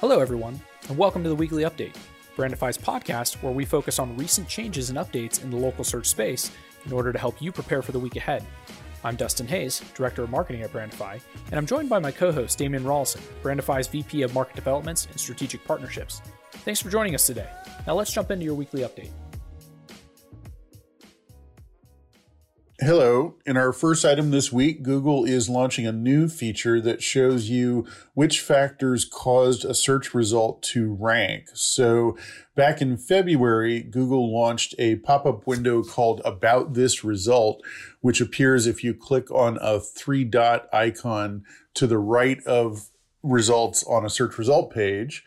Hello, everyone, and welcome to the weekly update, Brandify's podcast where we focus on recent changes and updates in the local search space in order to help you prepare for the week ahead. I'm Dustin Hayes, Director of Marketing at Brandify, and I'm joined by my co host, Damian Rollison, Brandify's VP of Market Developments and Strategic Partnerships. Thanks for joining us today. Now let's jump into your weekly update. Hello. In our first item this week, Google is launching a new feature that shows you which factors caused a search result to rank. So, back in February, Google launched a pop up window called About This Result, which appears if you click on a three dot icon to the right of results on a search result page.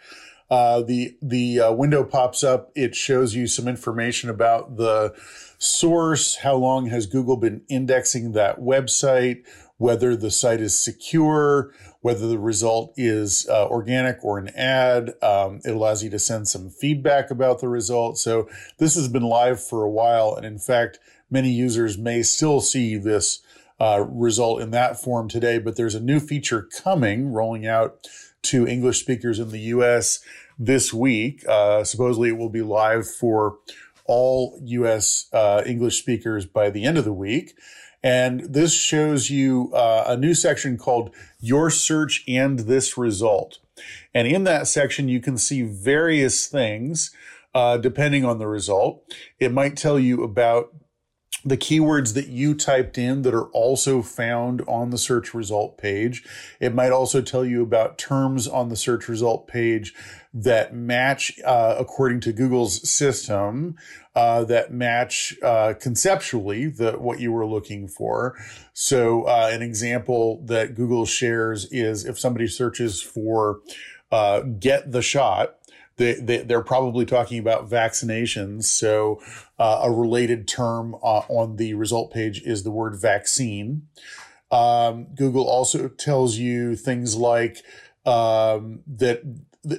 Uh, the the uh, window pops up. It shows you some information about the source, how long has Google been indexing that website, whether the site is secure, whether the result is uh, organic or an ad. Um, it allows you to send some feedback about the result. So this has been live for a while, and in fact, many users may still see this. Uh, result in that form today, but there's a new feature coming, rolling out to English speakers in the US this week. Uh, supposedly, it will be live for all US uh, English speakers by the end of the week. And this shows you uh, a new section called Your Search and This Result. And in that section, you can see various things uh, depending on the result. It might tell you about the keywords that you typed in that are also found on the search result page. It might also tell you about terms on the search result page that match, uh, according to Google's system, uh, that match uh, conceptually the, what you were looking for. So, uh, an example that Google shares is if somebody searches for uh, get the shot, they, they, are probably talking about vaccinations. So, uh, a related term uh, on the result page is the word vaccine. Um, Google also tells you things like um, that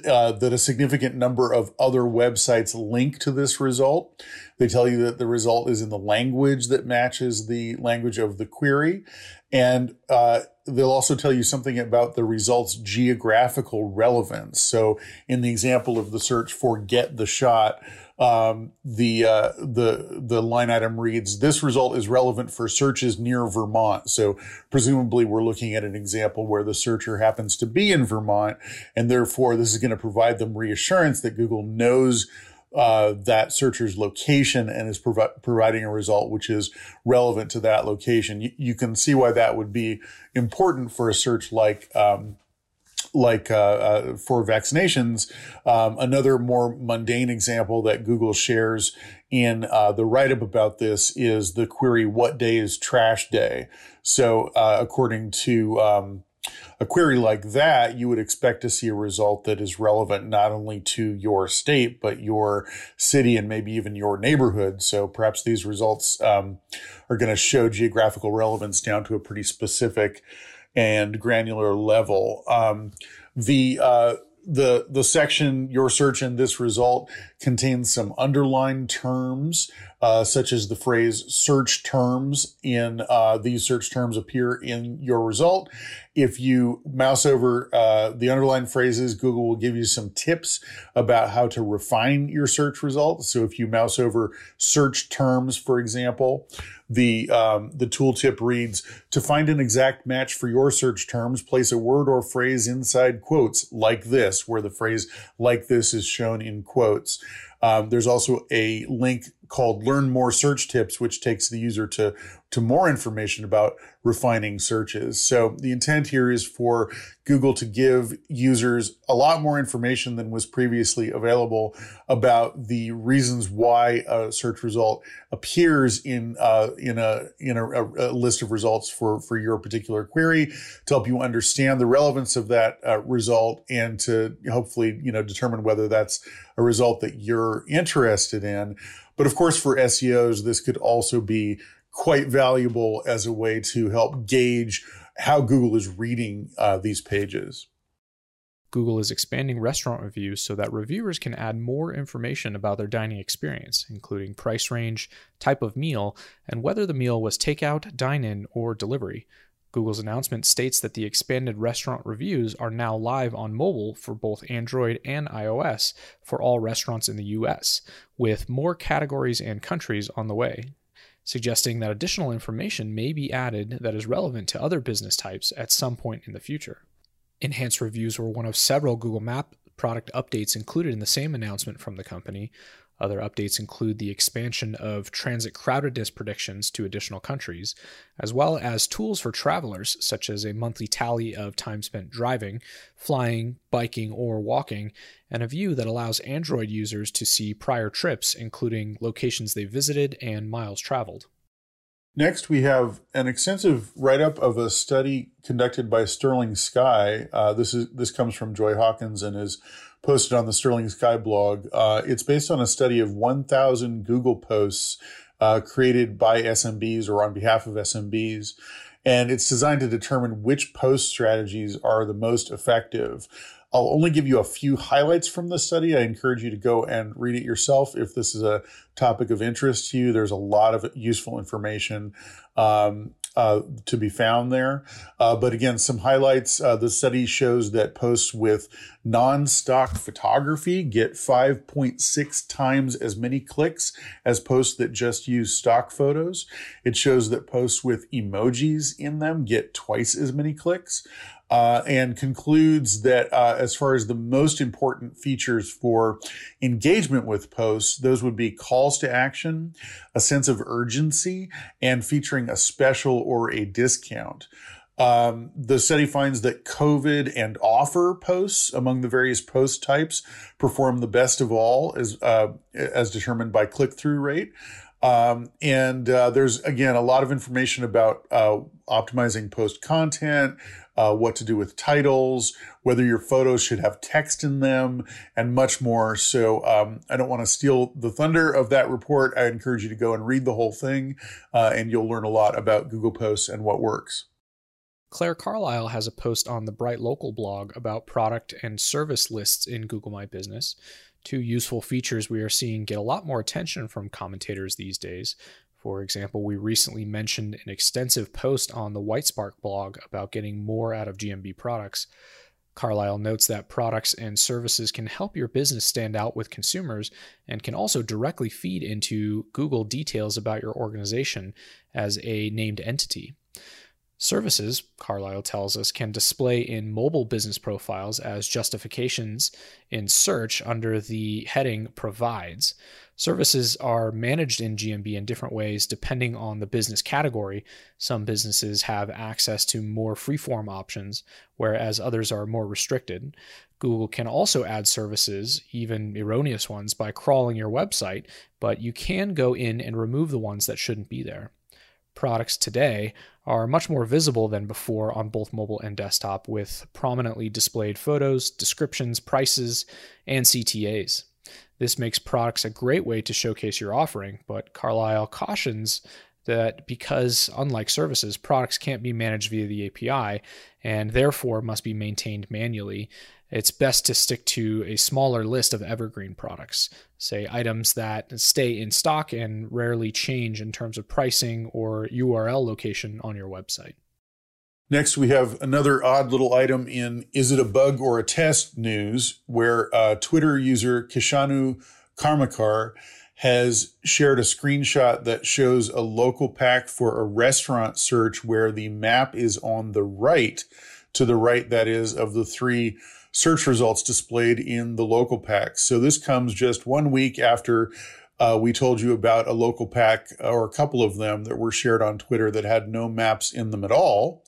uh, that a significant number of other websites link to this result. They tell you that the result is in the language that matches the language of the query. And uh, they'll also tell you something about the result's geographical relevance. So, in the example of the search for get the shot, um, the uh, the the line item reads, "This result is relevant for searches near Vermont." So presumably, we're looking at an example where the searcher happens to be in Vermont, and therefore this is going to provide them reassurance that Google knows. Uh, that searcher's location and is provi- providing a result which is relevant to that location. You, you, can see why that would be important for a search like um, like uh, uh, for vaccinations. Um, another more mundane example that Google shares in uh, the write up about this is the query, What day is trash day? So, uh, according to um, a query like that, you would expect to see a result that is relevant not only to your state, but your city and maybe even your neighborhood. So perhaps these results um, are going to show geographical relevance down to a pretty specific and granular level. Um, the uh, the the section your search and this result contains some underlined terms uh, such as the phrase search terms in uh, these search terms appear in your result. If you mouse over uh, the underlined phrases google will give you some tips about how to refine your search results so if you mouse over search terms for example the um, the tooltip reads to find an exact match for your search terms place a word or phrase inside quotes like this where the phrase like this is shown in quotes. Um, there's also a link called Learn More Search Tips, which takes the user to, to more information about refining searches. So the intent here is for Google to give users a lot more information than was previously available about the reasons why a search result appears in uh, in a in a, a, list of results for for your particular query to help you understand the relevance of that uh, result and to hopefully you know determine whether that's a result that you're interested in. But of course, for SEOs, this could also be quite valuable as a way to help gauge how Google is reading uh, these pages. Google is expanding restaurant reviews so that reviewers can add more information about their dining experience, including price range, type of meal, and whether the meal was takeout, dine in, or delivery. Google's announcement states that the expanded restaurant reviews are now live on mobile for both Android and iOS for all restaurants in the US, with more categories and countries on the way, suggesting that additional information may be added that is relevant to other business types at some point in the future. Enhanced reviews were one of several Google Map product updates included in the same announcement from the company, other updates include the expansion of transit crowdedness predictions to additional countries, as well as tools for travelers, such as a monthly tally of time spent driving, flying, biking, or walking, and a view that allows Android users to see prior trips, including locations they visited and miles traveled. Next, we have an extensive write-up of a study conducted by Sterling Sky. Uh, this is this comes from Joy Hawkins and is posted on the Sterling Sky blog. Uh, it's based on a study of 1,000 Google posts uh, created by SMBs or on behalf of SMBs. And it's designed to determine which post strategies are the most effective. I'll only give you a few highlights from the study. I encourage you to go and read it yourself if this is a topic of interest to you. There's a lot of useful information um, uh, to be found there. Uh, but again, some highlights. Uh, the study shows that posts with non stock photography get 5.6 times as many clicks as posts that just use stock photos. It shows that posts with emojis in them get twice as many clicks uh, and concludes that uh, as far as the most important features for engagement with posts, those would be calls to action, a sense of urgency, and featuring a special or a discount. Um, the study finds that COVID and offer posts among the various post types perform the best of all as, uh, as determined by click through rate. Um, and uh, there's again a lot of information about uh, optimizing post content, uh, what to do with titles, whether your photos should have text in them, and much more. So um, I don't want to steal the thunder of that report. I encourage you to go and read the whole thing, uh, and you'll learn a lot about Google Posts and what works. Claire Carlisle has a post on the Bright Local blog about product and service lists in Google My Business. Two useful features we are seeing get a lot more attention from commentators these days. For example, we recently mentioned an extensive post on the Whitespark blog about getting more out of GMB products. Carlisle notes that products and services can help your business stand out with consumers and can also directly feed into Google details about your organization as a named entity. Services, Carlisle tells us, can display in mobile business profiles as justifications in search under the heading Provides. Services are managed in GMB in different ways depending on the business category. Some businesses have access to more freeform options, whereas others are more restricted. Google can also add services, even erroneous ones, by crawling your website, but you can go in and remove the ones that shouldn't be there products today are much more visible than before on both mobile and desktop with prominently displayed photos, descriptions, prices, and CTAs. This makes products a great way to showcase your offering, but Carlisle cautions that because, unlike services, products can't be managed via the API and therefore must be maintained manually, it's best to stick to a smaller list of evergreen products, say items that stay in stock and rarely change in terms of pricing or URL location on your website. Next, we have another odd little item in Is It a Bug or a Test news, where uh, Twitter user Kishanu Karmakar has shared a screenshot that shows a local pack for a restaurant search where the map is on the right, to the right, that is, of the three search results displayed in the local pack. So this comes just one week after uh, we told you about a local pack or a couple of them that were shared on Twitter that had no maps in them at all.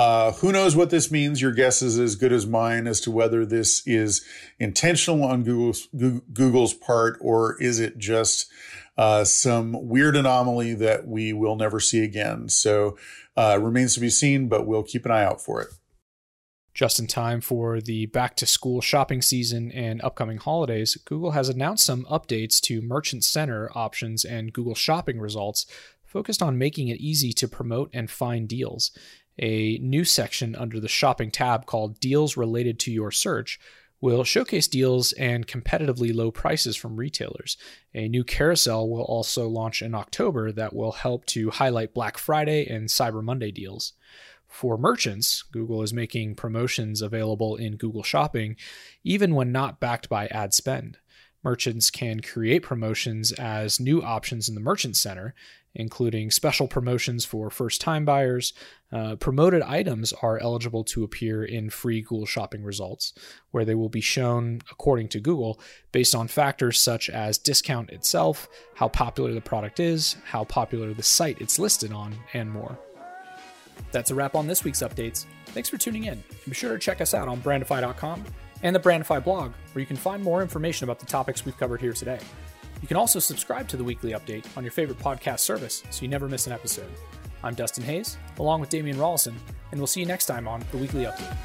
Uh, who knows what this means? Your guess is as good as mine as to whether this is intentional on Google's, Google's part or is it just uh, some weird anomaly that we will never see again. So uh, remains to be seen, but we'll keep an eye out for it just in time for the back to school shopping season and upcoming holidays, Google has announced some updates to Merchant Center options and Google Shopping results focused on making it easy to promote and find deals. A new section under the Shopping tab called Deals Related to Your Search will showcase deals and competitively low prices from retailers. A new carousel will also launch in October that will help to highlight Black Friday and Cyber Monday deals. For merchants, Google is making promotions available in Google Shopping even when not backed by ad spend. Merchants can create promotions as new options in the Merchant Center, including special promotions for first time buyers. Uh, promoted items are eligible to appear in free Google Shopping results, where they will be shown according to Google based on factors such as discount itself, how popular the product is, how popular the site it's listed on, and more. That's a wrap on this week's updates. Thanks for tuning in. Be sure to check us out on brandify.com and the Brandify blog, where you can find more information about the topics we've covered here today. You can also subscribe to the weekly update on your favorite podcast service so you never miss an episode. I'm Dustin Hayes, along with Damian Rollison, and we'll see you next time on the Weekly Update.